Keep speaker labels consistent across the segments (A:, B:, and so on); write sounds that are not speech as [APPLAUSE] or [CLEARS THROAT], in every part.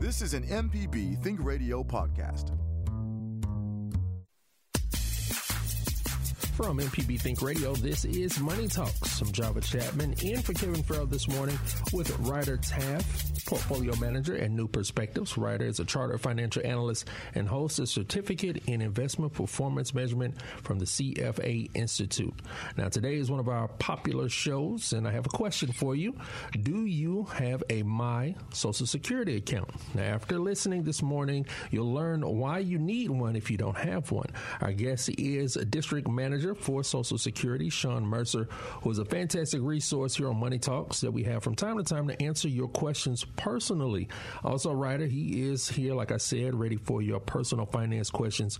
A: This is an MPB Think Radio podcast.
B: From MPB Think Radio, this is Money Talks. I'm Java Chapman in for Kevin Farrell this morning with Ryder Taff, Portfolio Manager at New Perspectives. Ryder is a chartered financial analyst and holds a certificate in investment performance measurement from the CFA Institute. Now, today is one of our popular shows, and I have a question for you. Do you have a My Social Security account? Now, after listening this morning, you'll learn why you need one if you don't have one. Our guest is a district manager for Social Security, Shawn Mercer, who is a fantastic resource here on Money Talks that we have from time to time to answer your questions personally. Also, Ryder, he is here, like I said, ready for your personal finance questions.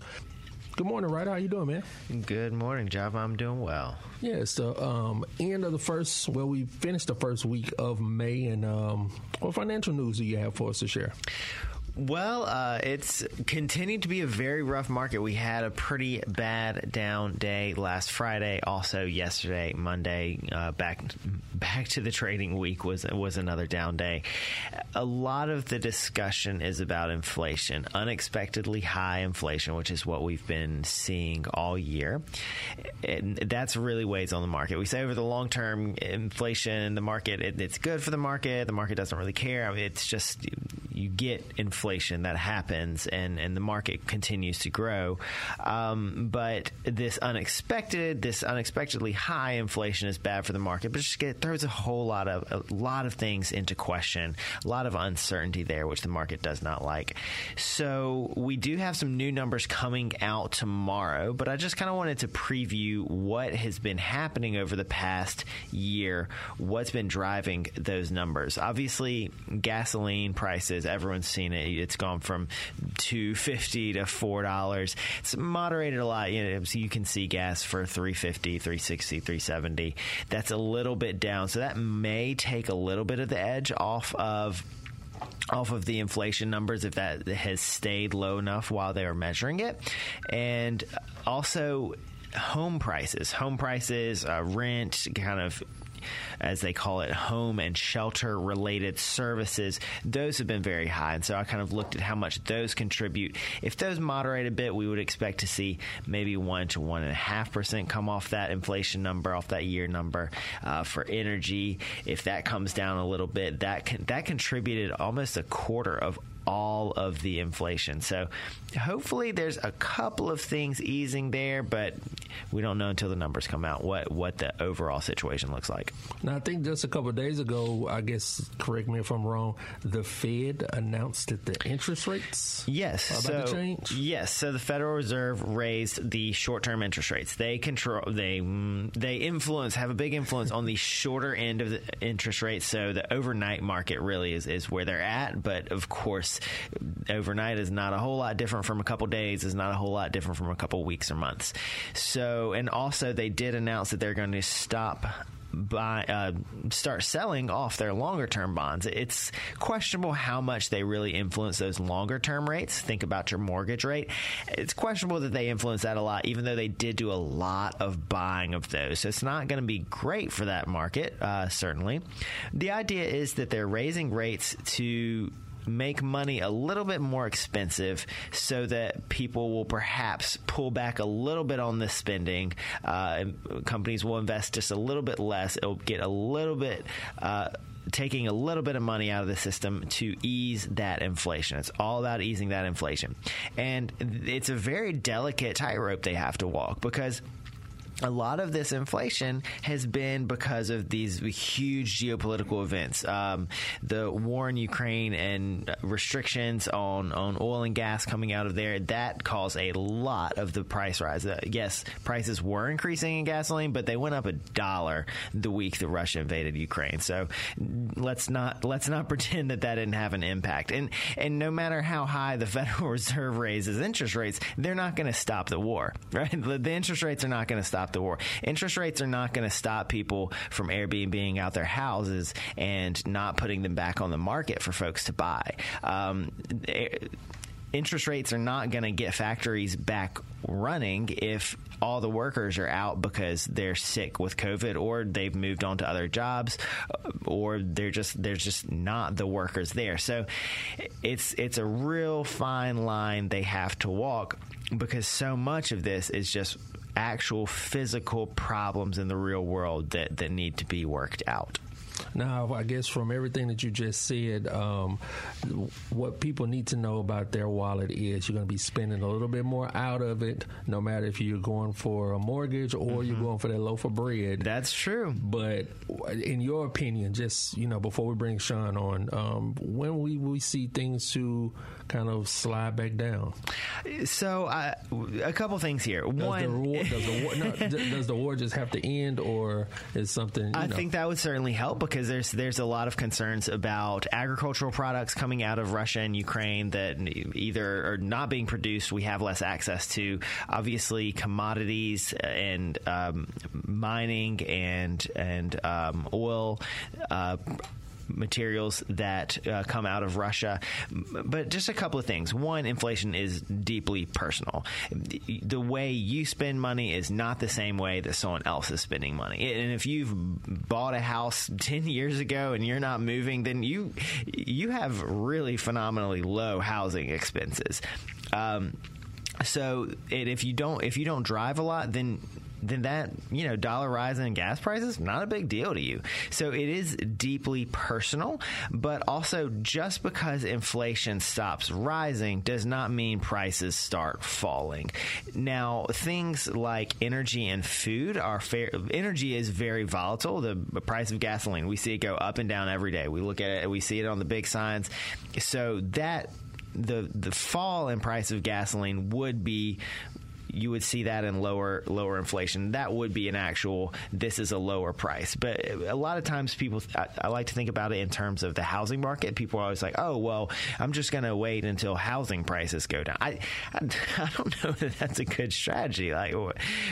B: Good morning, Ryder. How you doing, man?
C: Good morning, Java. I'm doing well.
B: Yeah, it's the um, end of the first. Well, we finished the first week of May, and um, what financial news do you have for us to share?
C: Well, uh, it's continued to be a very rough market. We had a pretty bad down day last Friday. Also, yesterday, Monday, uh, back back to the trading week was was another down day. A lot of the discussion is about inflation, unexpectedly high inflation, which is what we've been seeing all year. And that's really weighs on the market. We say over the long term, inflation, the market, it, it's good for the market. The market doesn't really care. I mean, it's just you get inflation that happens and, and the market continues to grow. Um, but this unexpected, this unexpectedly high inflation is bad for the market, but it just get, throws a whole lot of, a lot of things into question, a lot of uncertainty there, which the market does not like. So we do have some new numbers coming out tomorrow, but I just kind of wanted to preview what has been happening over the past year, what's been driving those numbers. Obviously, gasoline prices, everyone's seen it. It's gone from two fifty to four dollars. It's moderated a lot. You know, so you can see gas for 350, 360, 370. That's a little bit down. So that may take a little bit of the edge off of off of the inflation numbers if that has stayed low enough while they were measuring it. And also home prices, home prices, uh, rent, kind of as they call it, home and shelter related services, those have been very high. And so I kind of looked at how much those contribute. If those moderate a bit, we would expect to see maybe one to one and a half percent come off that inflation number, off that year number. Uh, for energy, if that comes down a little bit, that can, that contributed almost a quarter of all of the inflation. So hopefully there's a couple of things easing there, but we don't know until the numbers come out what what the overall situation looks like.
B: Now I think just a couple of days ago, I guess correct me if I'm wrong, the Fed announced that the interest rates
C: yes
B: are
C: so,
B: to change.
C: Yes, so the Federal Reserve raised the short-term interest rates. They control they mm, they influence have a big influence on the [LAUGHS] shorter end of the interest rates. So the overnight market really is is where they're at, but of course overnight is not a whole lot different from a couple days is not a whole lot different from a couple weeks or months. So, and also they did announce that they're going to stop buy uh, start selling off their longer term bonds. It's questionable how much they really influence those longer term rates. Think about your mortgage rate. It's questionable that they influence that a lot, even though they did do a lot of buying of those. So it's not going to be great for that market, uh, certainly. The idea is that they're raising rates to make money a little bit more expensive so that people will perhaps pull back a little bit on the spending. Uh, companies will invest just a little bit less. It'll get a little bit. Uh, taking a little bit of money out of the system to ease that inflation. It's all about easing that inflation. And it's a very delicate tightrope they have to walk because a lot of this inflation has been because of these huge geopolitical events. Um, the war in Ukraine and restrictions on, on oil and gas coming out of there, that caused a lot of the price rise. Uh, yes, prices were increasing in gasoline, but they went up a dollar the week that Russia invaded Ukraine. So let's not let's not [LAUGHS] pretend that that didn't have an impact. And and no matter how high the [LAUGHS] Federal Reserve raises interest rates, they're not going to stop the war, [LAUGHS] right? The, the interest rates are not going to stop the war. Interest rates are not going to stop people from Airbnb out their houses and not putting them back on the market for folks to buy. Um, interest rates are not going to get factories back running if all the workers are out because they're sick with COVID or they've moved on to other jobs or they're just there's just not the workers there. So it's it's a real fine line they have to walk because so much of this is just actual physical problems in the real world that, that need to be worked out.
B: Now, I guess from everything that you just said, um, what people need to know about their wallet is you're going to be spending a little bit more out of it, no matter if you're going for a mortgage or mm-hmm. you're going for that loaf of bread.
C: That's true.
B: But in your opinion, just you know, before we bring Shawn on, um, when we we see things to kind of slide back down?
C: So, uh, a couple things here.
B: Does
C: One,
B: the war, does, the war, no, [LAUGHS] does the war just have to end, or is something?
C: I
B: know?
C: think that would certainly help because there's there's a lot of concerns about agricultural products coming out of Russia and Ukraine that either are not being produced. We have less access to. Obviously, commodities and um, mining and and um, oil. Uh, materials that uh, come out of Russia. But just a couple of things. One, inflation is deeply personal. The way you spend money is not the same way that someone else is spending money. And if you've bought a house 10 years ago and you're not moving, then you you have really phenomenally low housing expenses. Um, so if you don't if you don't drive a lot, then then that, you know, dollar rise in gas prices, not a big deal to you. So it is deeply personal, but also just because inflation stops rising does not mean prices start falling. Now, things like energy and food are fair. Energy is very volatile. The price of gasoline, we see it go up and down every day. We look at it, we see it on the big signs. So that the the fall in price of gasoline would be you would see that in lower lower inflation. That would be an actual this is a lower price. But a lot of times people I, I like to think about it in terms of the housing market. People are always like, "Oh, well, I'm just going to wait until housing prices go down." I, I, I don't [LAUGHS] know that that's a good strategy. Like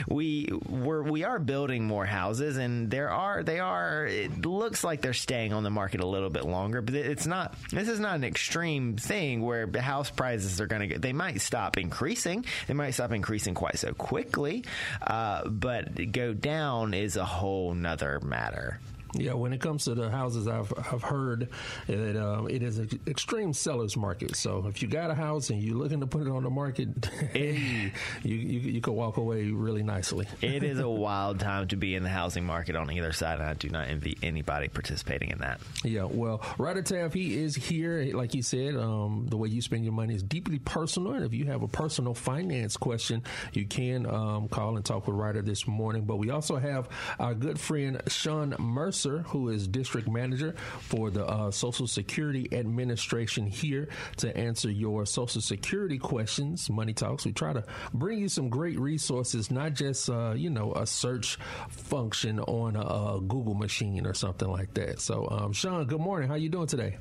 C: we we're we are building more houses and there are they are it looks like they're staying on the market a little bit longer, but it's not this is not an extreme thing where house prices are going to they might stop increasing. They might stop increasing quite so quickly, uh, but go down is a whole nother matter.
B: Yeah, when it comes to the houses, I've I've heard that um, it is an extreme seller's market. So if you got a house and you're looking to put it on the market, [LAUGHS] hey, you, you you could walk away really nicely.
C: it is a [LAUGHS] wild time to be in the housing market on either side, and I do not envy anybody participating in that.
B: Yeah, well, Ryder Taff, he is here. Like you said, um, the way you spend your money is deeply personal, and if you have a personal finance question, you can um, call and talk with Ryder this morning. But we also have our good friend Shawn Mercer Mercer, who is district manager for the uh, Social Security Administration, here to answer your Social Security questions. Money Talks. We try to bring you some great resources, not just uh, you know a search function on a, a, Google machine or something like that. So, um, Shawn, good morning. How you doing today?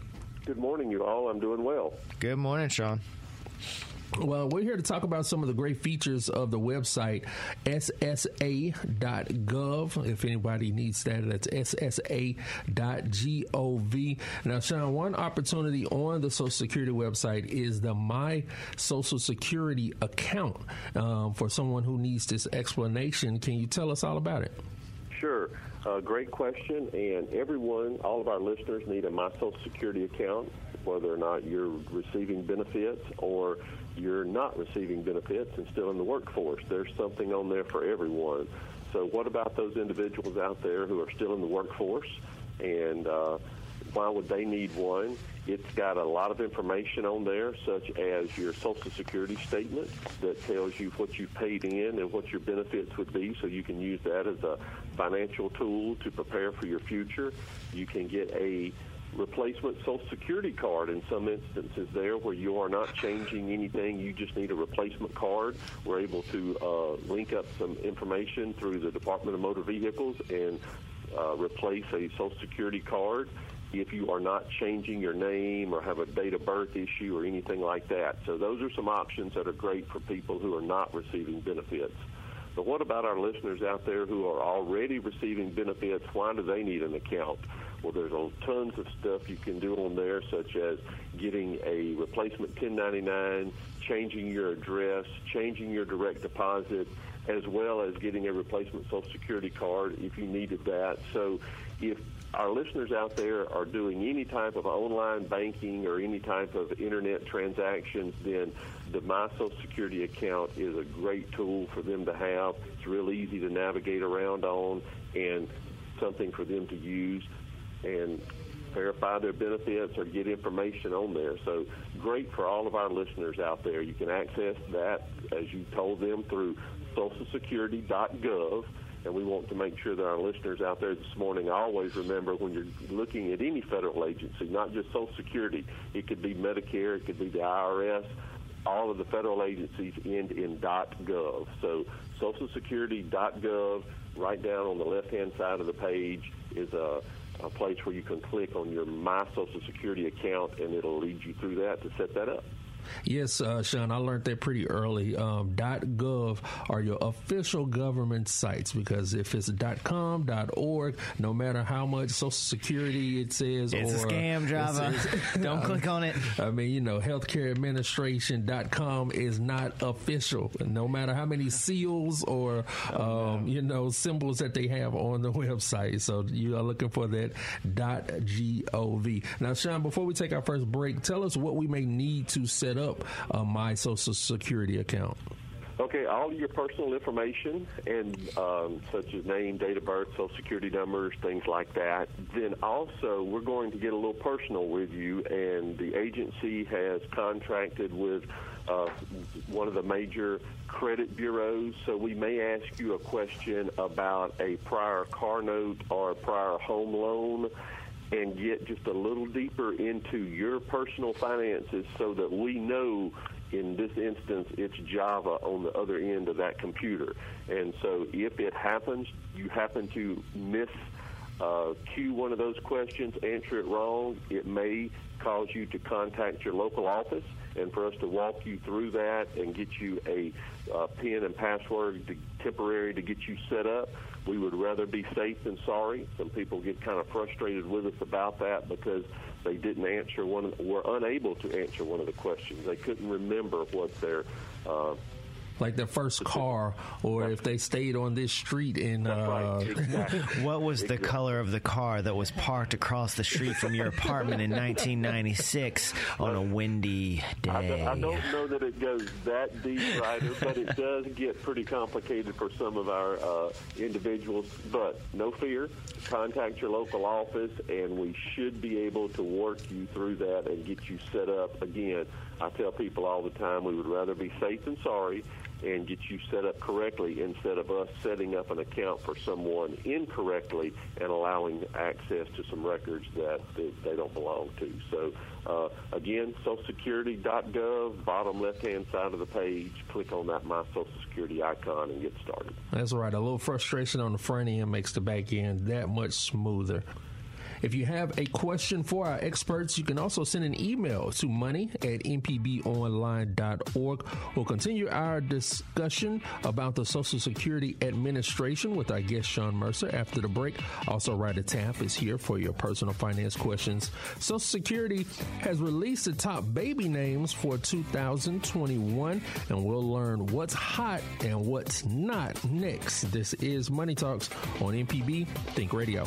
D: Good morning, you all. I'm doing well.
C: Good morning, Shawn.
B: Well, we're here to talk about some of the great features of the website ssa.gov. If anybody needs that, that's ssa.gov. Now, Shawn, one opportunity on the Social Security website is the My Social Security account. Um, for someone who needs this explanation, can you tell us all about it?
D: Sure. Uh, great question. And everyone, all of our listeners need a My Social Security account, whether or not you're receiving benefits or you're not receiving benefits and still in the workforce. There's something on there for everyone. So, what about those individuals out there who are still in the workforce? And uh, why would they need one? It's got a lot of information on there, such as your Social Security statement that tells you what you paid in and what your benefits would be, so you can use that as a financial tool to prepare for your future. You can get a replacement Social Security card in some instances there where you are not changing anything. You just need a replacement card. We're able to uh, link up some information through the Department of Motor Vehicles and uh, replace a Social Security card if you are not changing your name or have a date of birth issue or anything like that. So those are some options that are great for people who are not receiving benefits. But what about our listeners out there who are already receiving benefits? Why do they need an account? Well, there's tons of stuff you can do on there, such as getting a replacement 1099, changing your address, changing your direct deposit, as well as getting a replacement Social Security card if you needed that. So if our listeners out there are doing any type of online banking or any type of internet transactions, then the My Social Security account is a great tool for them to have. It's real easy to navigate around on and something for them to use and verify their benefits or get information on there. So great for all of our listeners out there. You can access that, as you told them, through socialsecurity.gov and we want to make sure that our listeners out there this morning always remember when you're looking at any federal agency, not just Social Security, it could be Medicare, it could be the IRS, all of the federal agencies end in .gov. So socialsecurity.gov, right down on the left-hand side of the page is a, a place where you can click on your My Social Security account, and it'll lead you through that to set that up.
B: Yes, uh, Shawn, I learned that pretty early. Um, .gov are your official government sites because if it's .com, .org, no matter how much Social Security it says,
C: it's
B: or
C: a scam, Java. [LAUGHS] Don't click on it. [LAUGHS]
B: I mean, you know, healthcareadministration.com is not official. No matter how many seals or um, you know symbols that they have on the [LAUGHS] website, so you are looking for that .gov. Now, Shawn, before we take our first break, tell us what we may need to set up uh, my Social Security account?
D: Okay, all your personal information and um, such as name, date of birth, social security numbers, things like that. Then also, we're going to get a little personal with you, and the agency has contracted with uh, one of the major credit bureaus. So we may ask you a question about a prior car note or a prior home loan and get just a little deeper into your personal finances so that we know in this instance it's Java on the other end of that computer. And so if it happens, you happen to miss uh, cue one of those questions, answer it wrong, it may cause you to contact your local office and for us to walk you through that and get you a uh, PIN and password to, temporary to get you set up. We would rather be safe than sorry. Some people get kind of frustrated with us about that because they didn't answer one, were unable to answer one of the questions. They couldn't remember what their uh,
B: like their first car, or if they stayed on this street in. Uh,
D: right. exactly. [LAUGHS]
C: what was the color of the car that was parked across the street from your apartment in 1996 on a windy day?
D: I, I don't know that it goes that deep, Ryder, but it does get pretty complicated for some of our uh, individuals. But no fear, contact your local office, and we should be able to work you through that and get you set up again. I tell people all the time we would rather be safe than sorry and get you set up correctly instead of us setting up an account for someone incorrectly and allowing access to some records that they, don't belong to. So, uh, again, socialsecurity.gov, bottom left-hand side of the page, click on that My Social Security icon and get started.
B: That's right. A little frustration on the front end makes the back end that much smoother. If you have a question for our experts, you can also send an email to money at mpbonline.org. We'll continue our discussion about the Social Security Administration with our guest Shawn Mercer after the break. Also, Ryder Taff is here for your personal finance questions. Social Security has released the top baby names for 2021, and we'll learn what's hot and what's not next. This is Money Talks on MPB Think Radio.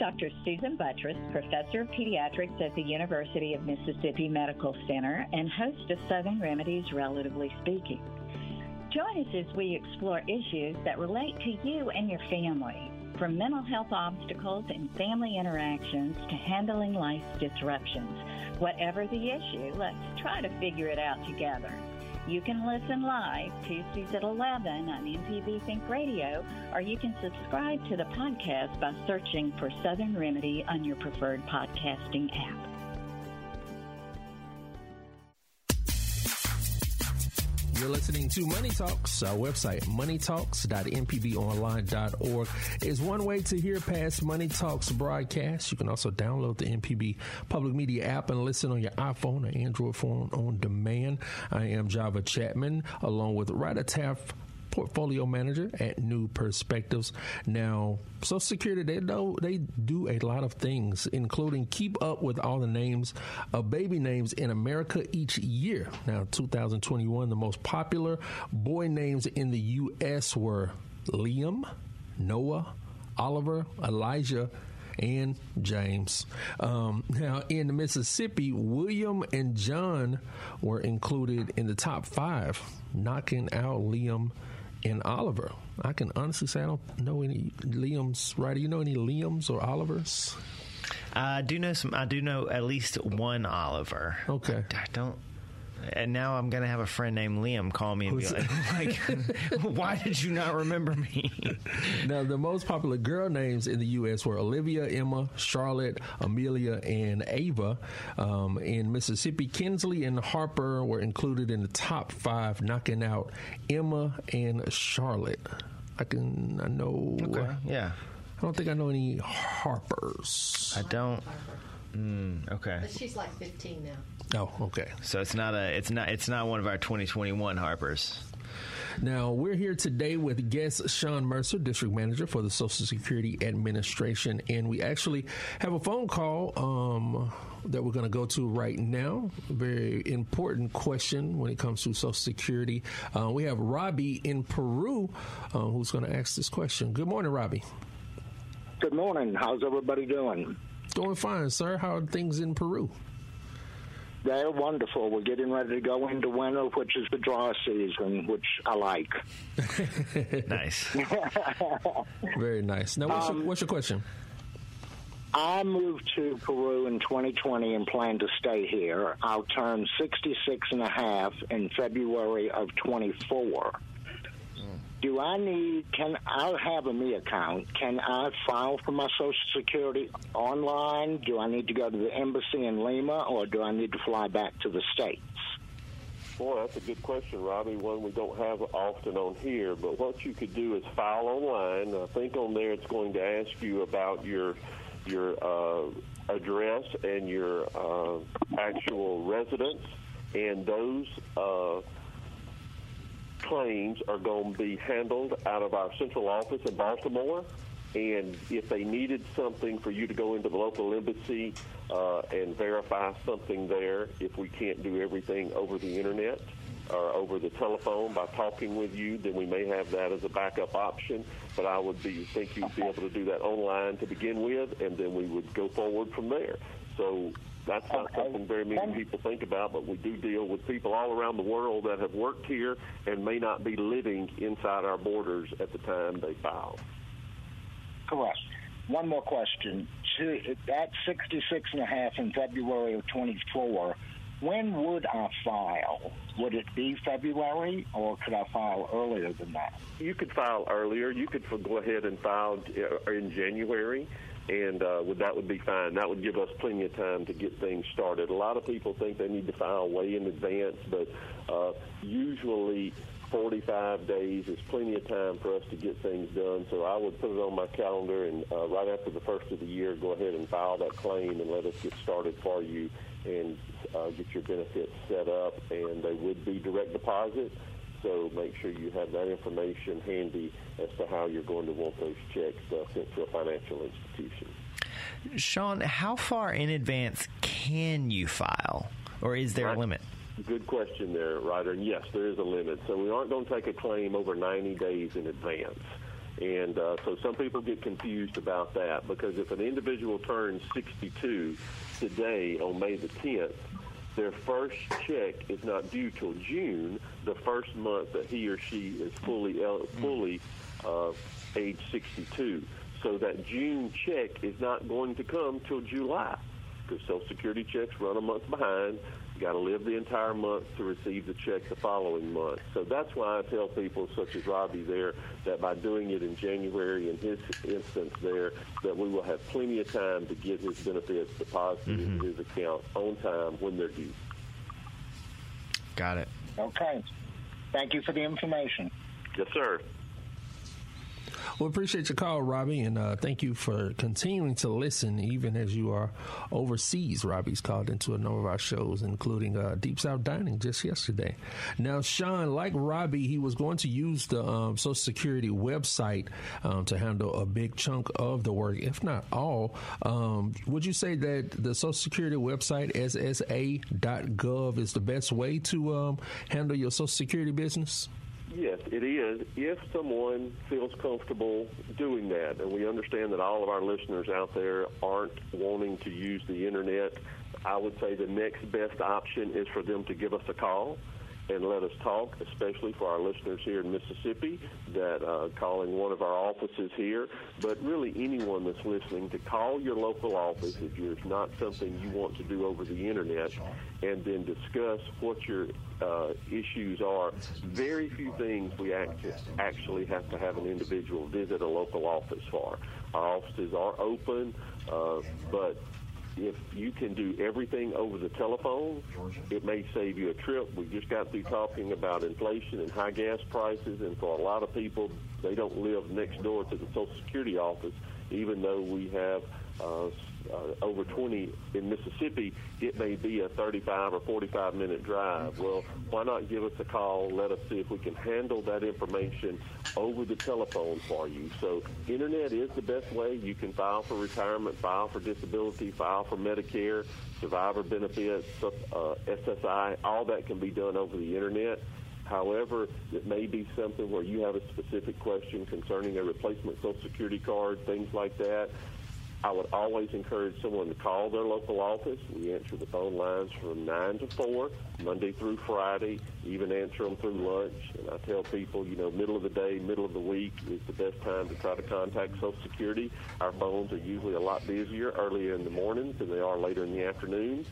E: Dr. Susan Buttross, Professor of Pediatrics at the University of Mississippi Medical Center and host of Southern Remedies Relatively Speaking. Join us as we explore issues that relate to you and your family, from mental health obstacles and family interactions to handling life's disruptions. Whatever the issue, let's try to figure it out together. You can listen live Tuesdays at 11 on MPB Think Radio, or you can subscribe to the podcast by searching for Southern Remedy on your preferred podcasting app.
B: You're listening to Money Talks. Our website, moneytalks.mpbonline.org, is one way to hear past Money Talks broadcasts. You can also download the MPB Public Media app and listen on your iPhone or Android phone on demand. I am Java Chapman, along with Taff portfolio manager at New Perspectives. Now, Social Security they know they do a lot of things, including keep up with all the names of baby names in America each year. Now, 2021, the most popular boy names in the U.S. were Liam, Noah, Oliver, Elijah and James. Um, now, in Mississippi, William and John were included in the top five, knocking out Liam and Oliver. I can honestly say I don't know any Liams. Right? Do you know any Liams or Olivers?
C: I do know some. I do know at least one Oliver.
B: Okay.
C: I, I don't. And now I'm gonna have a friend named Liam call me and be like, like, [LAUGHS] [LAUGHS] "Why did you not remember me?"
B: Now, the most popular girl names in the U.S. were Olivia, Emma, Charlotte, Amelia, and Ava. Um, in Mississippi, Kinsley and Harper were included in the top five, knocking out Emma and Charlotte. I can. I know.
C: Okay. Yeah.
B: I don't think I know any Harpers.
C: I don't. Mm, okay.
F: But she's like 15 now.
B: Oh, okay.
C: So it's not a. It's not. It's not one of our 2021 Harpers.
B: Now, we're here today with guest Shawn Mercer, District Manager for the Social Security Administration, and we actually have a phone call um, that we're going to go to right now. Very important question when it comes to Social Security. Uh, we have Robbie in Peru uh, who's going to ask this question. Good morning, Robbie.
G: Good morning. How's everybody doing?
B: Doing fine, sir. How are things in Peru?
G: They're wonderful. We're getting ready to go into winter, which is the dry season, which I like. [LAUGHS]
C: Nice. [LAUGHS]
B: Very nice. Now, what's,
G: Um,
B: your, what's your question?
G: I moved to Peru in 2020 and plan to stay here. I'll turn 66 and a half in February of 24. Do I need, can I have a me account? Can I file for my Social Security online? Do I need to go to the embassy in Lima or do I need to fly back to the States?
D: Boy, that's a good question, Robbie. One we don't have often on here. But what you could do is file online. I think on there it's going to ask you about your your uh, address and your uh, actual residence, and those uh, claims are going to be handled out of our central office in Baltimore. And if they needed something for you to go into the local embassy uh, and verify something there, if we can't do everything over the internet or over the telephone by talking with you, then we may have that as a backup option. But I would be think you'd be able to do that online to begin with, and then we would go forward from there. So that's not
G: Okay.
D: something very many people think about, but we do deal with people all around the world that have worked here and may not be living inside our borders at the time they file.
G: Correct. One more question. At 66 and a half in February of 24, when would I file? Would it be February or could I file earlier than that?
D: You could file earlier. You could go ahead and file uh, in January, and uh, that would be fine. That would give us plenty of time to get things started. A lot of people think they need to file way in advance, but uh, usually 45 days is plenty of time for us to get things done. So I would put it on my calendar and uh, right after the first of the year, go ahead and file that claim and let us get started for you and uh, get your benefits set up. And they would be direct deposit. So make sure you have that information handy as to how you're going to want those checks uh, sent to a financial institution.
C: Shawn, how far in advance can you file, or is there right. a limit?
D: Good question there, Ryder. And yes, there is a limit. So we aren't going to take a claim over 90 days in advance. And uh, so some people get confused about that because if an individual turns 62 today on May the 10th, their first check is not due till June, the first month that he or she is fully fully uh, age 62. So that June check is not going to come till July because Social Security checks run a month behind. You got to live the entire month to receive the check the following month. So that's why I tell people, such as Robbie there, that by doing it in January, in his instance there, that we will have plenty of time to get his benefits deposited mm-hmm. into his account on time when they're due.
C: Got it.
G: Okay. Thank you for the information.
D: Yes, sir.
B: Well, appreciate your call, Robbie, and uh, thank you for continuing to listen, even as you are overseas. Robbie's called into a number of our shows, including uh, Deep South Dining just yesterday. Now, Shawn, like Robbie, he was going to use the um, Social Security website um, to handle a big chunk of the work, if not all. Um, would you say that the Social Security website, ssa.gov, is the best way to um, handle your Social Security business?
D: Yes, it is. If someone feels comfortable doing that, and we understand that all of our listeners out there aren't wanting to use the internet, I would say the next best option is for them to give us a call and let us talk, especially for our listeners here in Mississippi that uh, calling one of our offices here. But really, anyone that's listening to call your local office if it's not something you want to do over the internet, and then discuss what your uh, issues are. Very few things we act- actually have to have an individual visit a local office for. Our offices are open, uh, but if you can do everything over the telephone, it may save you a trip. We just got through talking about inflation and high gas prices, and for a lot of people, they don't live next door to the Social Security office, even though we have uh, uh, over 20 in Mississippi, it may be a 35 or 45 minute drive. Well, why not give us a call? Let us see if we can handle that information over the telephone for you. So, internet is the best way. You can file for retirement, file for disability, file for Medicare, survivor benefits, uh, SSI. All that can be done over the internet. However, it may be something where you have a specific question concerning a replacement Social Security card, things like that. I would always encourage someone to call their local office. We answer the phone lines from 9 to 4, Monday through Friday, even answer them through lunch. And I tell people, you know, middle of the day, middle of the week is the best time to try to contact Social Security. Our phones are usually a lot busier earlier in the mornings than they are later in the afternoons.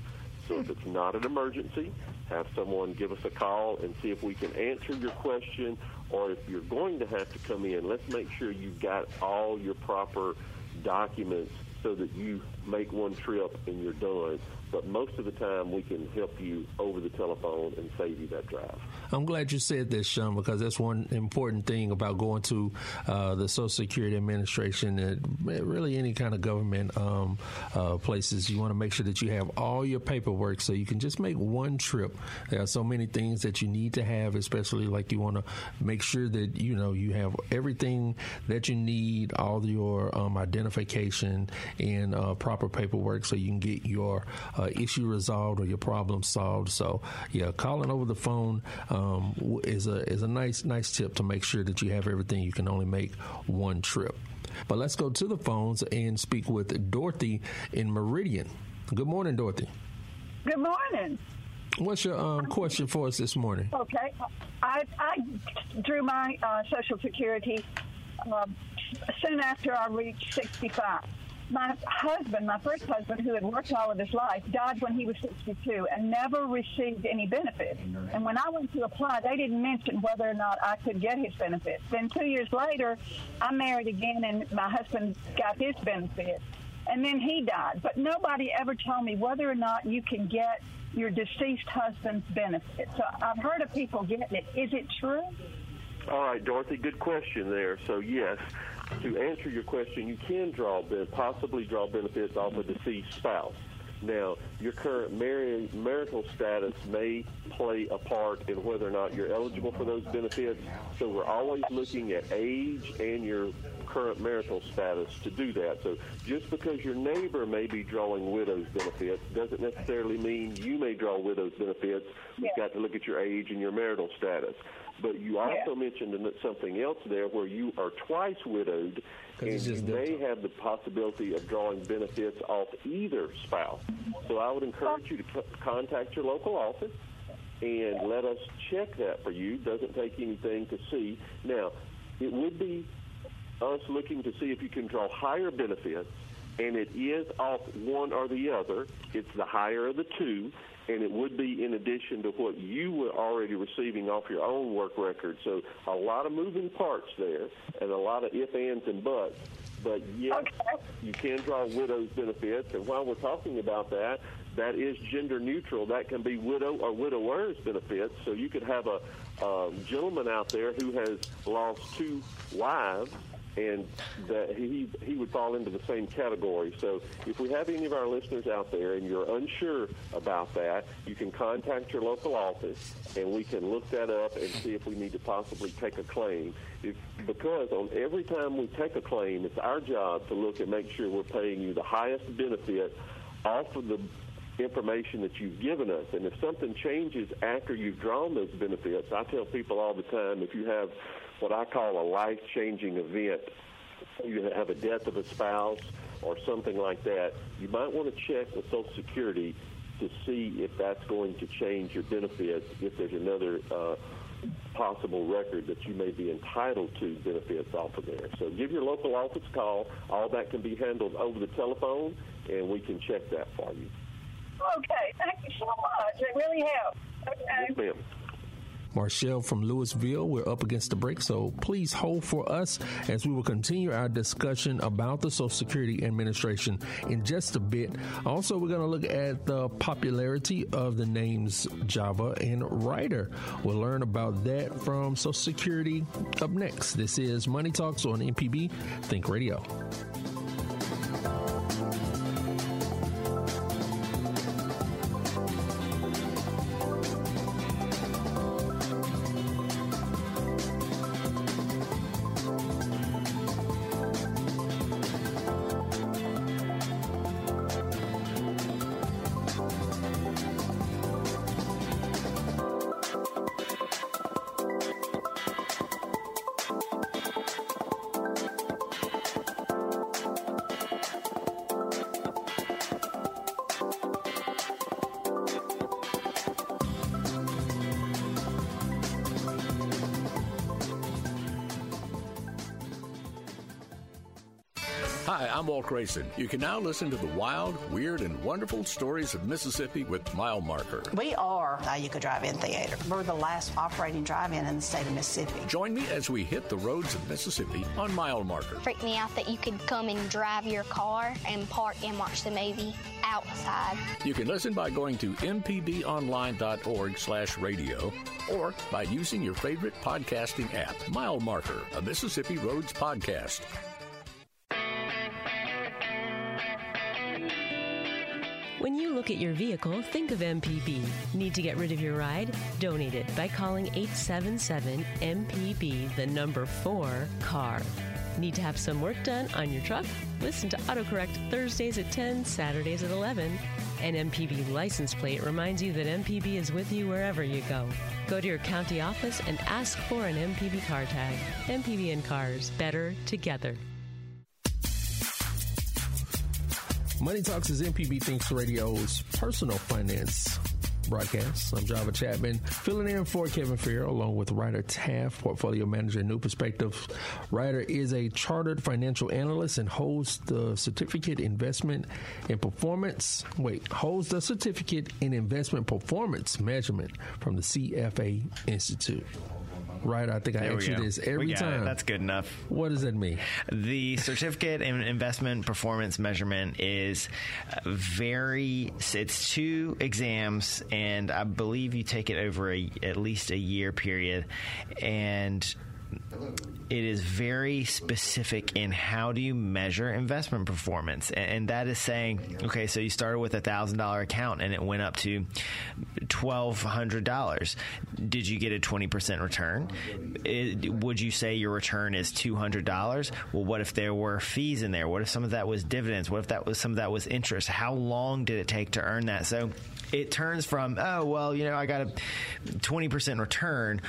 D: So if it's not an emergency, have someone give us a call and see if we can answer your question. Or if you're going to have to come in, let's make sure you've got all your proper documents so that you make one trip and you're done but most of the time we can help you over the telephone and save you that drive.
B: I'm glad you said this, Shawn, because that's one important thing about going to uh, the Social Security Administration and really any kind of government um, uh, places. You want to make sure that you have all your paperwork so you can just make one trip. There are so many things that you need to have, especially like you want to make sure that you know you have everything that you need, all your um, identification and uh, proper paperwork, so you can get your uh, issue resolved or your problem solved. So yeah, calling over the phone um, is a is a nice nice tip to make sure that you have everything. You can only make one trip. But let's go to the phones and speak with Dorothy in Meridian. Good morning, Dorothy.
F: Good morning.
B: What's your um, question for us this morning?
F: Okay, I, I drew my uh, Social Security um, soon after I reached 65 my husband, my first husband, who had worked all of his life, died when he was 62 and never received any benefits. And when I went to apply, they didn't mention whether or not I could get his benefits. Then two years later, I married again, and my husband got his benefits. and then he died. But nobody ever told me whether or not you can get your deceased husband's benefits. So I've heard of people getting it. Is it true?
D: All right, Dorothy, good question there. So, yes, to answer your question, you can draw possibly draw benefits off a deceased spouse. Now, your current mar- marital status may play a part in whether or not you're eligible for those benefits. So we're always looking at age and your current marital status to do that. So just because your neighbor may be drawing widow's benefits doesn't necessarily mean you may draw widow's benefits. We've got to look at your age and your marital status. But you also yeah. mentioned something else there where you are twice widowed and you may have the possibility of drawing benefits off either spouse. So I would encourage you to c- contact your local office and let us check that for you. Doesn't take anything to see. Now, it would be us looking to see if you can draw higher benefits, and it is off one or the other. It's the higher of the two, and it would be in addition to what you were already receiving off your own work record. So a lot of moving parts there, and a lot of if, ands, and buts. But yes, okay. you can draw widow's benefits, and while we're talking about that, that is gender neutral. That can be widow or widower's benefits. So you could have a, a gentleman out there who has lost two wives and that he he would fall into the same category. So if we have any of our listeners out there and you're unsure about that, you can contact your local office and we can look that up and see if we need to possibly take a claim. If, because on every time we take a claim, it's our job to look and make sure we're paying you the highest benefit off of the information that you've given us. And if something changes after you've drawn those benefits, I tell people all the time if you have what I call a life changing event. You have a death of a spouse or something like that, you might want to check with Social Security to see if that's going to change your benefits, if there's another uh, possible record that you may be entitled to benefits off of there. So give your local office a call. All that can be handled over the telephone, and we can check that for you.
F: Okay, thank you so much. It really helps. Okay.
D: Yes, ma'am.
B: Marshall from Louisville. We're up against the break, so please hold for us as we will continue our discussion about the Social Security Administration in just a bit. Also, we're going to look at the popularity of the names Java and Ryder. We'll learn about that from Social Security up next. This is Money Talks on MPB Think Radio.
H: You can now listen to the wild, weird, and wonderful stories of Mississippi with Mile Marker.
I: We are the Iuka Drive-In Theater. We're the last operating drive-in in the state of Mississippi.
H: Join me as we hit the roads of Mississippi on Mile Marker.
J: Freaked me out that you could come and drive your car and park and watch the movie outside.
H: You can listen by going to mpbonline.org slash radio or by using your favorite podcasting app, Mile Marker, a Mississippi Roads podcast.
K: When you look at your vehicle, think of MPB. Need to get rid of your ride? Donate it by calling 877 MPB, the number 4 car. Need to have some work done on your truck? Listen to AutoCorrect Thursdays at 10, Saturdays at 11. An MPB license plate reminds you that MPB is with you wherever you go. Go to your county office and ask for an MPB car tag. MPB and cars, better together.
B: Money Talks is MPB Thinks Radio's personal finance broadcast. I'm Java Chapman, filling in for Kevin Farrell, along with Ryder Taft, portfolio manager New Perspective. Ryder is a chartered financial analyst and holds the certificate investment and performance. Wait, holds the certificate in investment performance measurement from the CFA Institute. Right. I think I
C: There we
B: ask you
C: go.
B: this every
C: got it.
B: time.
C: That's good enough.
B: What does that mean?
C: The certificate in investment performance measurement is very. It's two exams, and I believe you take it over a, at least a year period, and it is very specific in how do you measure investment performance. And, that is saying okay so you started with a thousand dollar account and it went up to twelve hundred dollars. Did you get a 20% return? It, would you say your return is $200 well what if there were fees in there? What if some of that was dividends? What if that was some of that was interest? How long did it take to earn that? So it turns from oh well you know i got a 20% return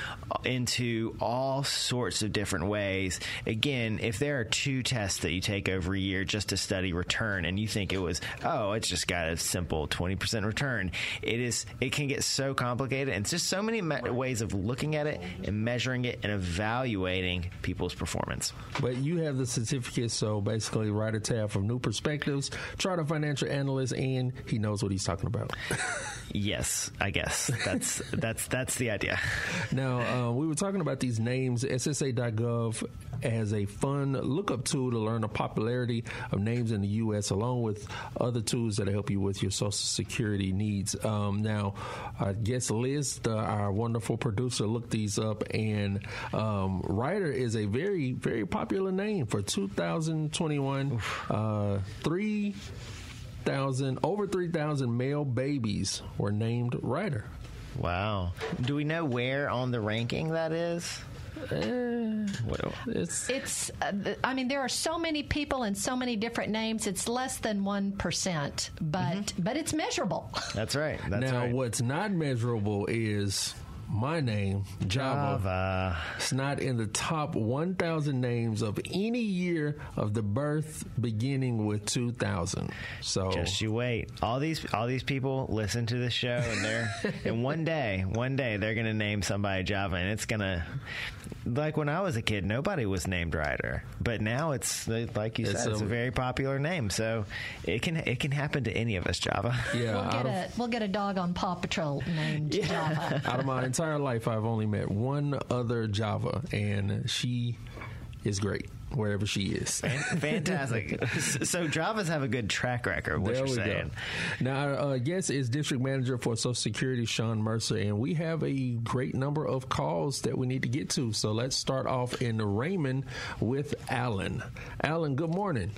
C: into all sorts of different ways. Again if there are two tests that you take over a year just to study return and you think it was oh it's just got a simple 20% return it is it can get so complicated. And just so many me- ways of looking at it and measuring it and evaluating people's performance.
B: But you have the certificate, so basically, Ryder Taff from New Perspectives, charter financial analyst, and he knows what he's talking about. [LAUGHS]
C: yes i guess that's that's that's the idea
B: Now, uh, we were talking about these names. SSA.gov has a fun lookup tool to learn the popularity of names in the U.S., along with other tools that help you with your Social Security needs. Um, now, I guess Liz, the, our wonderful producer, looked these up, and um, Ryder is a very, very popular name for 2021. Uh, three thousand over three thousand male babies were named Ryder.
C: Wow. Do we know where on the ranking that is? well,
B: it's
L: It's, uh, th- I mean, there are so many people and so many different names. It's less than one percent, but but it's measurable.
C: that's right. That's
B: now,
C: right.
B: what's not measurable is my name, Java.
C: Java.
B: It's not in the top 1,000 names of any year of the birth beginning with 2000. So
C: Just you wait. All these all these people listen to this show, and they're [LAUGHS] and one day, one day they're gonna name somebody Java, and it's gonna like when I was a kid, nobody was named Ryder, but now it's like you
B: It's
C: said, it's
B: a-
C: a very popular name. So it can it can happen to any of us, Java.
B: yeah,
L: we'll get
B: of,
L: a we'll get a dog on Paw Patrol named [LAUGHS] Java.
B: out of my entire life, I've only met one other Java, and she is great wherever she is. [LAUGHS]
C: Fantastic. so Javas have a good track record. What
B: there
C: you're
B: we
C: saying?
B: go. Now, our uh, guest is District Manager for Social Security, Shawn Mercer, and we have a great number of calls that we need to get to. So let's start off in Raymond with Alan. Alan, good morning.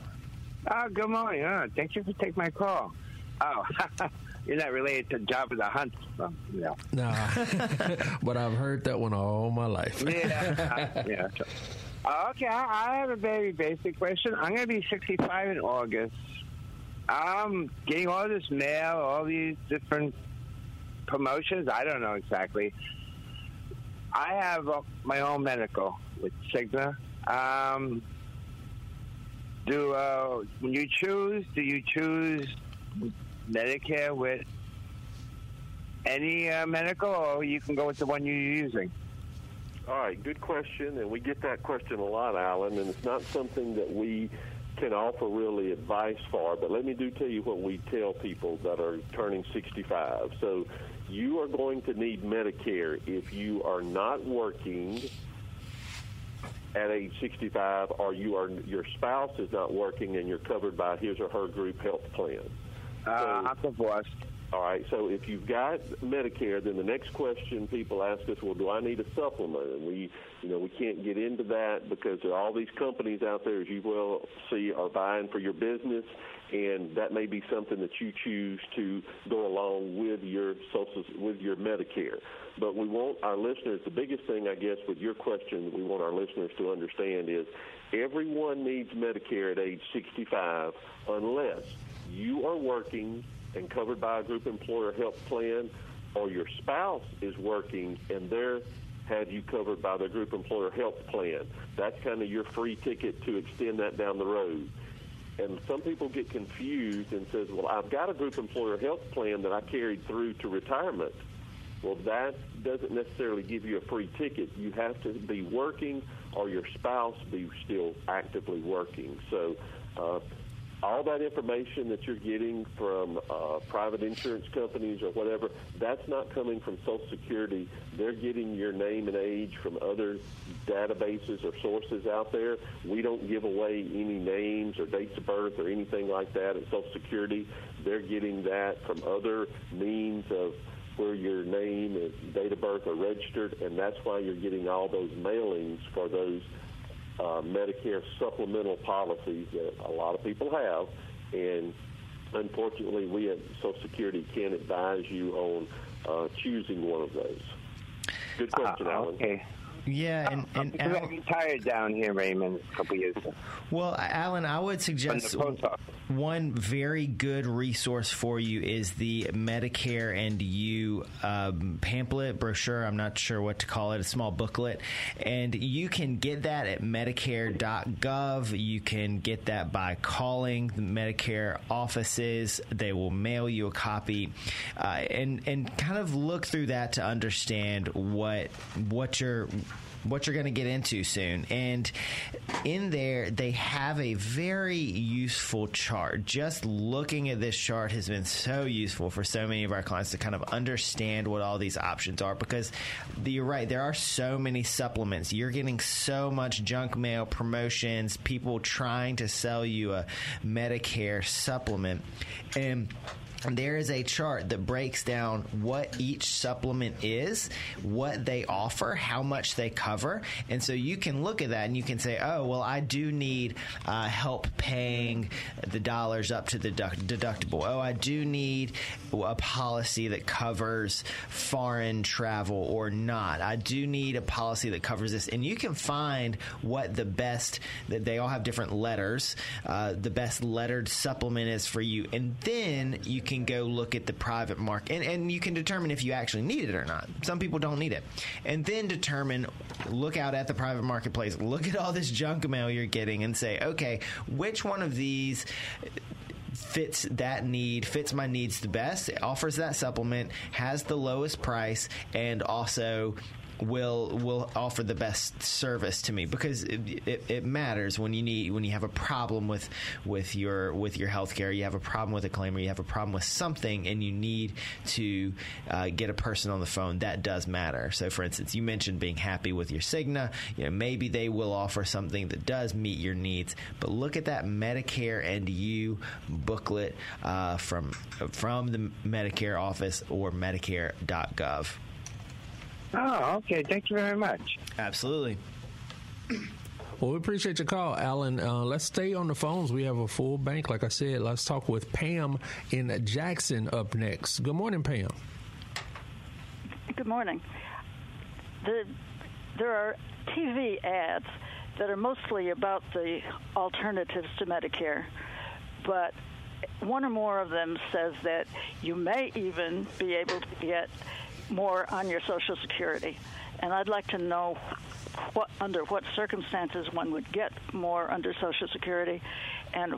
M: Oh, good morning. Uh, thank you for taking my call. Oh, [LAUGHS] you're not related to Jabba the Hutt. So, yeah.
B: Nah, [LAUGHS] but I've heard that one all my life.
M: Yeah. yeah. Uh, okay, I, I have a very basic question. I'm going to be 65 in August. I'm getting all this mail, all these different promotions. I don't know exactly. I have uh, my own medical with Cigna. Um, do uh, when you choose, do you choose Medicare with any uh, medical, or you can go with the one you're using?
D: All right, good question, and we get that question a lot, Alan, and it's not something that we can offer really advice for, but let me do tell you what we tell people that are turning 65. So you are going to need Medicare if you are not working at age 65 or you are your spouse is not working and you're covered by his or her group health plan.
M: Uh, I'm divorced.
D: All right. So if you've got Medicare, then the next question people ask us, well, do I need a supplement? And we, you know, we can't get into that because there are all these companies out there, as you well see, are buying for your business, and that may be something that you choose to go along with your social with your Medicare. But we want our listeners. The biggest thing, I guess, with your question, we want our listeners to understand is everyone needs Medicare at age 65 unless you are working and covered by a group employer health plan, or your spouse is working and they're have you covered by the group employer health plan. That's kind of your free ticket to extend that down the road. And some people get confused and says, "Well, I've got a group employer health plan that I carried through to retirement." Well, that doesn't necessarily give you a free ticket. You have to be working or your spouse be still actively working. So uh, all that information that you're getting from uh, private insurance companies or whatever, that's not coming from Social Security. They're getting your name and age from other databases or sources out there. We don't give away any names or dates of birth or anything like that at Social Security. They're getting that from other means of where your name and date of birth are registered, and that's why you're getting all those mailings for those uh, Medicare supplemental policies that a lot of people have, and unfortunately, we at Social Security can't advise you on uh, choosing one of those. Good question,
M: Uh,
D: Alan.
C: Yeah, and, and
M: I retired down here, Raymond, a couple years ago.
C: Well, Alan, I would suggest one very good resource for you is the Medicare and You um, pamphlet, brochure. I'm not sure what to call it, a small booklet. And you can get that at Medicare.gov. You can get that by calling the Medicare offices. They will mail you a copy. Uh, and, and kind of look through that to understand what, what you're what you're going to get into soon. And in there, they have a very useful chart. Just looking at this chart has been so useful for so many of our clients to kind of understand what all these options are because you're right, there are so many supplements. You're getting so much junk mail promotions, people trying to sell you a Medicare supplement. And there is a chart that breaks down what each supplement is, what they offer, how much they cover. And so you can look at that and you can say, oh, well, I do need uh, help paying the dollars up to the deduct- deductible. Oh, I do need a policy that covers foreign travel or not. I do need a policy that covers this. And you can find what the best, they all have different letters, uh, the best lettered supplement is for you. And then you can go look at the private market and, and you can determine if you actually need it or not. Some people don't need it. And then determine, look out at the private marketplace, look at all this junk mail you're getting and say, okay, which one of these fits that need, fits my needs the best, offers that supplement, has the lowest price, and also will will offer the best service to me because it, it, it, matters when you need when you have a problem with with your with your healthcare. You have a problem with a claim or you have a problem with something and you need to uh, get a person on the phone that does matter. So for instance you mentioned being happy with your Cigna. You know maybe they will offer something that does meet your needs but look at that Medicare and you booklet uh, from from the Medicare office or Medicare.gov.
M: Oh, okay. Thank you very much.
C: Absolutely. [CLEARS THROAT]
B: Well, we appreciate your call, Alan. Uh, let's stay on the phones. We have a full bank. Like I said, let's talk with Pam in Jackson up next. Good morning, Pam.
N: Good morning. The, there are TV ads that are mostly about the alternatives to Medicare, but one or more of them says that you may even be able to get more on your Social Security. And I'd like to know what, under what circumstances one would get more under Social Security and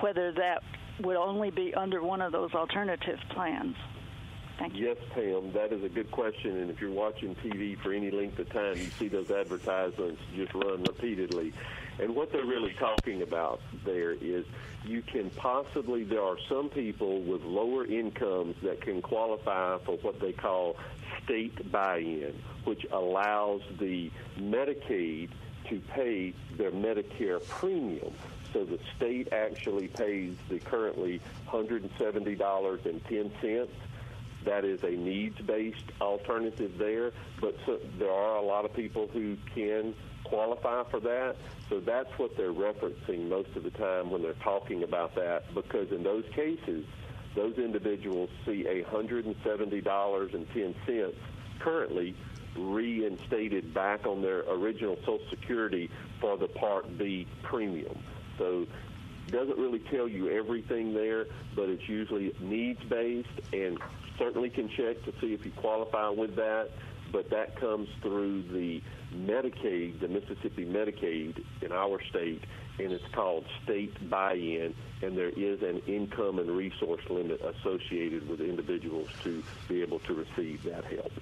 N: whether that would only be under one of those alternative plans. Thank you.
D: Yes, Pam, that is a good question. And if you're watching TV for any length of time, you see those advertisements just run repeatedly. And what they're really talking about there is you can possibly, there are some people with lower incomes that can qualify for what they call state buy-in, which allows the Medicaid to pay their Medicare premium. So the state actually pays the currently $170.10 that is a needs-based alternative there, but so, there are a lot of people who can qualify for that. So that's what they're referencing most of the time when they're talking about that, because in those cases, those individuals see $170.10 currently reinstated back on their original Social Security for the Part B premium. So doesn't really tell you everything there, but it's usually needs based and certainly can check to see if you qualify with that. But that comes through the Medicaid, the Mississippi Medicaid in our state, and it's called state buy-in, and there is an income and resource limit associated with individuals to be able to receive that help.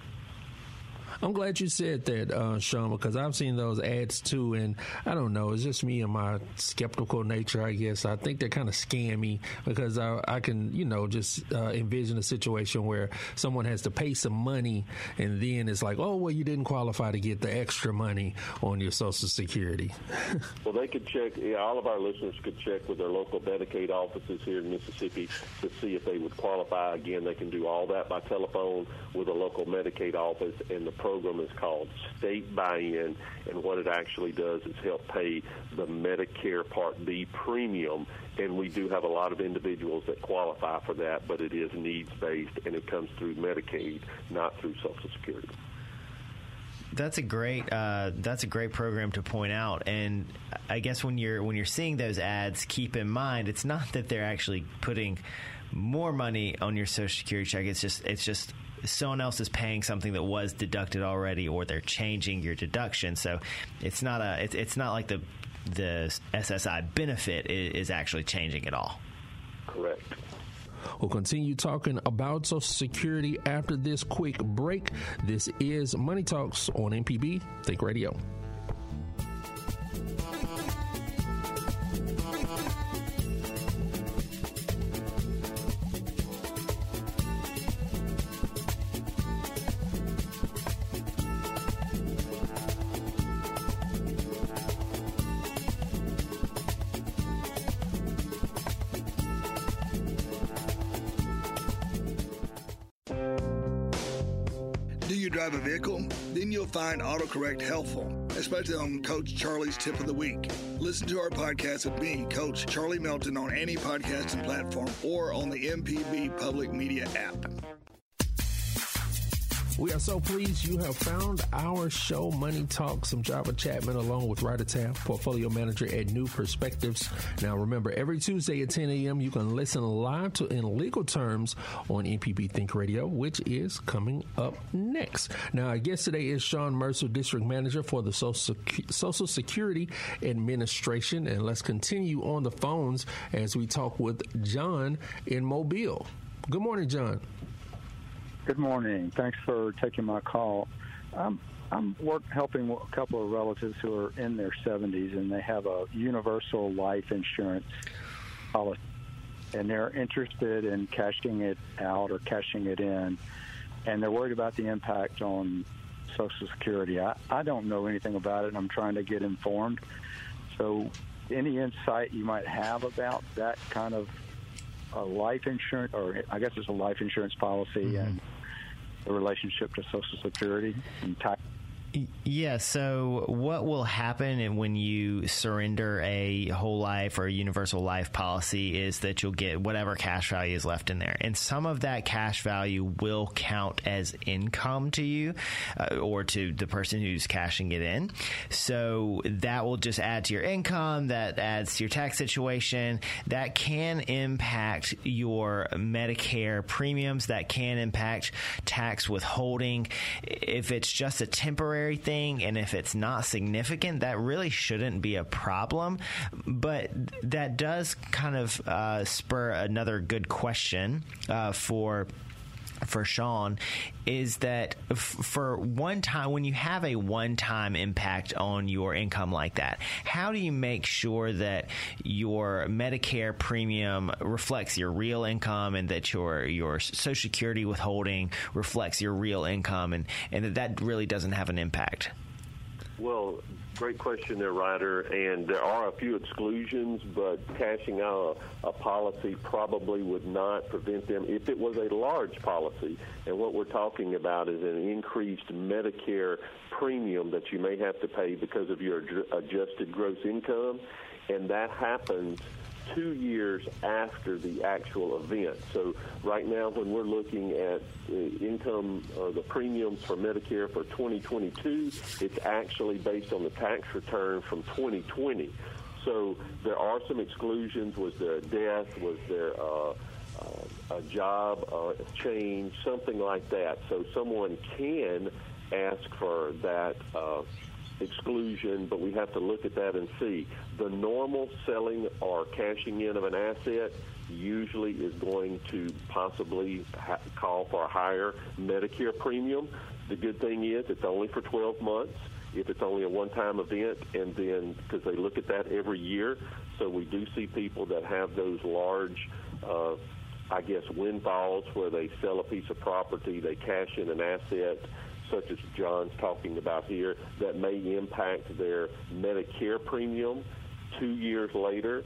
B: I'm glad you said that, uh, Shawn, because I've seen those ads too, and I don't know. It's just me and my skeptical nature, I guess. I think they're kind of scammy because I, I can, you know, just uh, envision a situation where someone has to pay some money, and then it's like, oh, well, you didn't qualify to get the extra money on your Social Security. [LAUGHS]
D: well, they could check. Yeah, all of our listeners could check with their local Medicaid offices here in Mississippi to see if they would qualify. Again, they can do all that by telephone with a local Medicaid office, and the program is called State Buy-In. And what it actually does is help pay the Medicare Part B premium. And we do have a lot of individuals that qualify for that, but it is needs-based, and it comes through Medicaid, not through Social Security.
C: That's a great uh, that's a great program to point out, and I guess when you're when you're seeing those ads, keep in mind it's not that they're actually putting more money on your Social Security check. It's just it's just someone else is paying something that was deducted already, or they're changing your deduction. So it's not a it's, it's not like the the SSI benefit is, is actually changing at all.
D: Correct.
B: We'll continue talking about Social Security after this quick break. This is Money Talks on MPB Think Radio.
O: Drive a vehicle? Then you'll find autocorrect helpful, especially on Coach Charlie's tip of the week. Listen to our podcast with me, Coach Charlie Melton, on any podcasting platform or on the MPB Public Media app.
B: We are so pleased you have found our show, Money Talks. I'm Java Chapman along with Ryder Taff, portfolio manager at New Perspectives. Now, remember, every Tuesday at 10 a.m., you can listen live to In Legal Terms on MPB Think Radio, which is coming up next. Now, our guest today is Shawn Mercer, district manager for the Social Security Administration. And let's continue on the phones as we talk with John in Mobile. Good morning, John.
P: Good morning. Thanks for taking my call. I'm I'm work, helping a couple of relatives who are in their 70s and they have a universal life insurance policy, and they're interested in cashing it out or cashing it in, and they're worried about the impact on Social Security. I, I don't know anything about it, and I'm trying to get informed. So, any insight you might have about that kind of a life insurance, or I guess it's a life insurance policy, mm-hmm. and the relationship to Social Security and tax
C: yeah. So, what will happen when you surrender a whole life or a universal life policy is that you'll get whatever cash value is left in there, and some of that cash value will count as income to you uh, or to the person who's cashing it in. So that will just add to your income. That adds to your tax situation. That can impact your Medicare premiums. That can impact tax withholding. If it's just a temporary temporary thing, and if it's not significant, that really shouldn't be a problem. But that does kind of uh, spur another good question uh, for for Shawn is that f- for one time, when you have a one time impact on your income like that, how do you make sure that your Medicare premium reflects your real income and that your, your Social Security withholding reflects your real income and, and that that really doesn't have an impact?
D: Well, Great question there, Ryder. And there are a few exclusions, but cashing out a, a, policy probably would not prevent them if it was a large policy. And what we're talking about is an increased Medicare premium that you may have to pay because of your adjusted gross income. And that happens two years after the actual event. So right now, when we're looking at the income or the premiums for Medicare for 2022, it's actually based on the tax return from 2020. So there are some exclusions. Was there a death? Was there uh, uh, a job uh, change? Something like that. So someone can ask for that uh, exclusion, but we have to look at that and see. The normal selling or cashing in of an asset usually is going to possibly ha- call for a higher Medicare premium. The good thing is it's only for 12 months if it's only a one-time event, and then because they look at that every year. So we do see people that have those large, uh, I guess, windfalls where they sell a piece of property, they cash in an asset, such as John's talking about here, that may impact their Medicare premium two years later.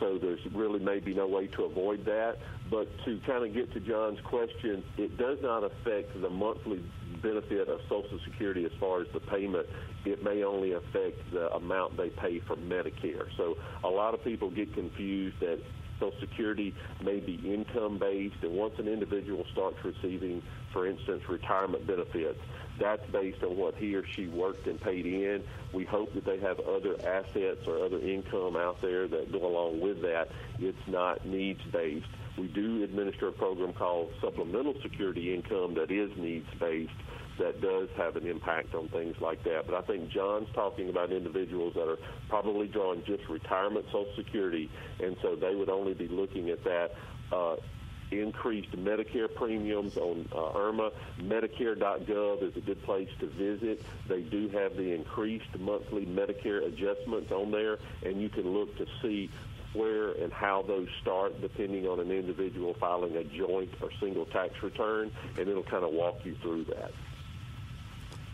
D: So there's really maybe no way to avoid that. But to kind of get to John's question, it does not affect the monthly benefit of Social Security as far as the payment. It may only affect the amount they pay for Medicare. So a lot of people get confused that Social Security may be income based, and once an individual starts receiving, for instance, retirement benefits, that's based on what he or she worked and paid in. We hope that they have other assets or other income out there that go along with that. It's not needs based. We do administer a program called supplemental security income that is needs based that does have an impact on things like that. But I think John's talking about individuals that are probably drawing just retirement Social Security, and so they would only be looking at that. Uh, increased Medicare premiums on uh, IRMAA. Medicare.gov is a good place to visit. They do have the increased monthly Medicare adjustments on there, and you can look to see where and how those start depending on an individual filing a joint or single tax return, and it'll kind of walk you through that.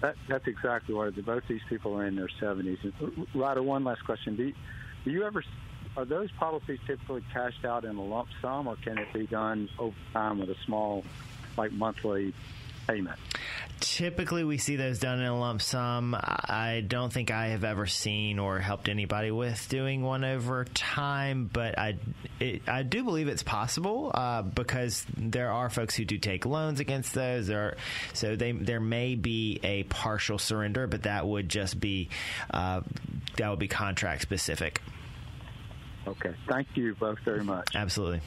P: That, that's exactly what it is. Both these people are in their 70s. Ryder, one last question. Do you, do you ever, are those policies typically cashed out in a lump sum, or can it be done over time with a small, like monthly payment?
C: Typically, we see those done in a lump sum. I don't think I have ever seen or helped anybody with doing one over time, but I it, I do believe it's possible uh, because there are folks who do take loans against those. There, so they there may be a partial surrender, but that would just be uh, that would be contract specific.
P: Okay, thank you both very much.
C: Absolutely.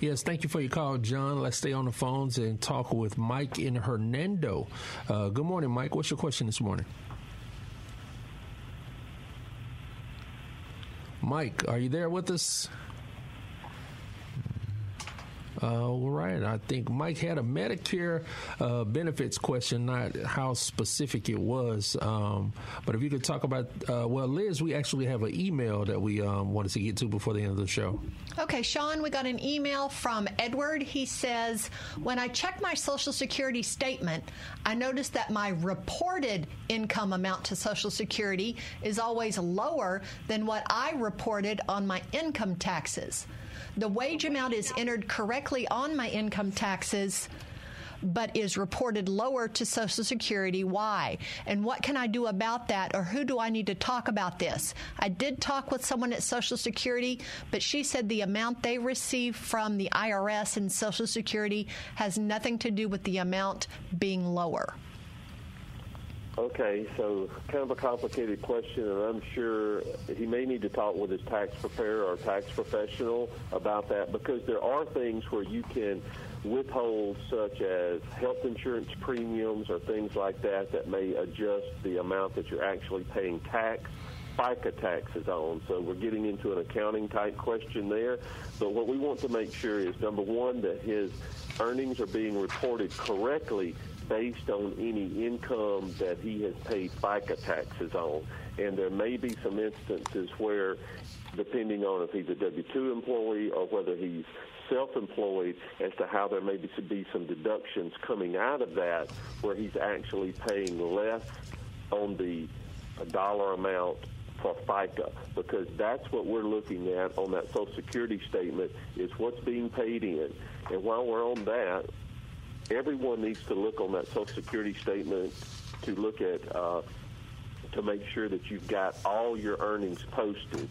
B: Yes, thank you for your call, John. Let's stay on the phones and talk with Mike in Hernando. Uh, good morning, Mike. What's your question this morning? Mike, are you there with us? Uh, all right. I think Mike had a Medicare uh, benefits question, not how specific it was. Um, but if you could talk about, uh, well, Liz, we actually have an email that we um, wanted to get to before the end of the show.
L: Okay, Shawn, we got an email from Edward. He says, When I checked my Social Security statement, I noticed that my reported income amount to Social Security is always lower than what I reported on my income taxes. The wage amount is entered correctly on my income taxes but is reported lower to Social Security. Why? And what can I do about that? Or who do I need to talk about this? I did talk with someone at Social Security, but she said the amount they receive from the IRS and Social Security has nothing to do with the amount being lower.
D: Okay, so kind of a complicated question, and I'm sure he may need to talk with his tax preparer or tax professional about that because there are things where you can withhold, such as health insurance premiums or things like that, that may adjust the amount that you're actually paying tax. FICA taxes on. So we're getting into an accounting type question there. But what we want to make sure is number one, that his earnings are being reported correctly based on any income that he has paid FICA taxes on. And there may be some instances where, depending on if he's a W-2 employee or whether he's self-employed, as to how there may be some deductions coming out of that where he's actually paying less on the dollar amount for FICA because that's what we're looking at on that Social Security statement is what's being paid in. And while we're on that, everyone needs to look on that Social Security statement to look at uh, to make sure that you've got all your earnings posted.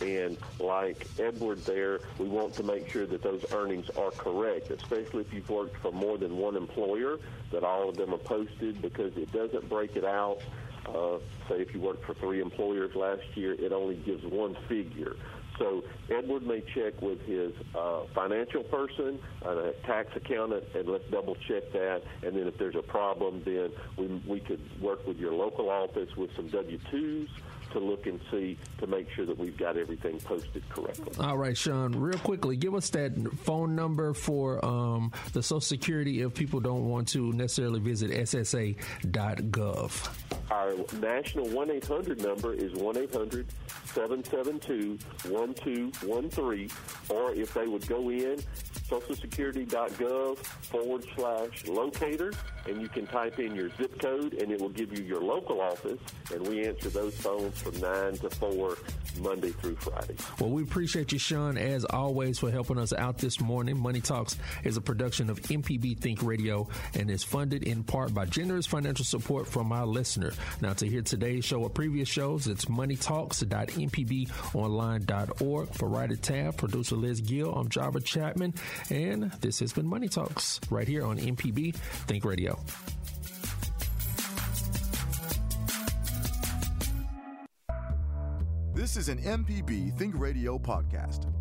D: And like Edward there, we want to make sure that those earnings are correct, especially if you've worked for more than one employer, that all of them are posted because it doesn't break it out. Uh, say if you worked for three employers last year, it only gives one figure. So Edward may check with his uh, financial person, a tax accountant, and let's double check that. And then if there's a problem, then we, we could work with your local office with some W-2s to look and see to make sure that we've got everything posted correctly.
B: All right, Shawn, real quickly, give us that phone number for um, the Social Security if people don't want to necessarily visit ssa.gov.
D: Our national 1 800 number is 1 800 772 1213, or if they would go in, socialsecurity.gov forward slash locator, and you can type in your zip code, and it will give you your local office, and we answer those phones from 9 to 4 Monday through Friday.
B: Well, we appreciate you, Shawn, as always, for helping us out this morning. Money Talks is a production of MPB Think Radio and is funded in part by generous financial support from our listener. Now, to hear today's show or previous shows, it's moneytalks.mpbonline.org. For Ryder Taff, producer Liz Gill, I'm Java Chapman, and this has been Money Talks right here on MPB Think Radio.
A: This is an MPB Think Radio podcast.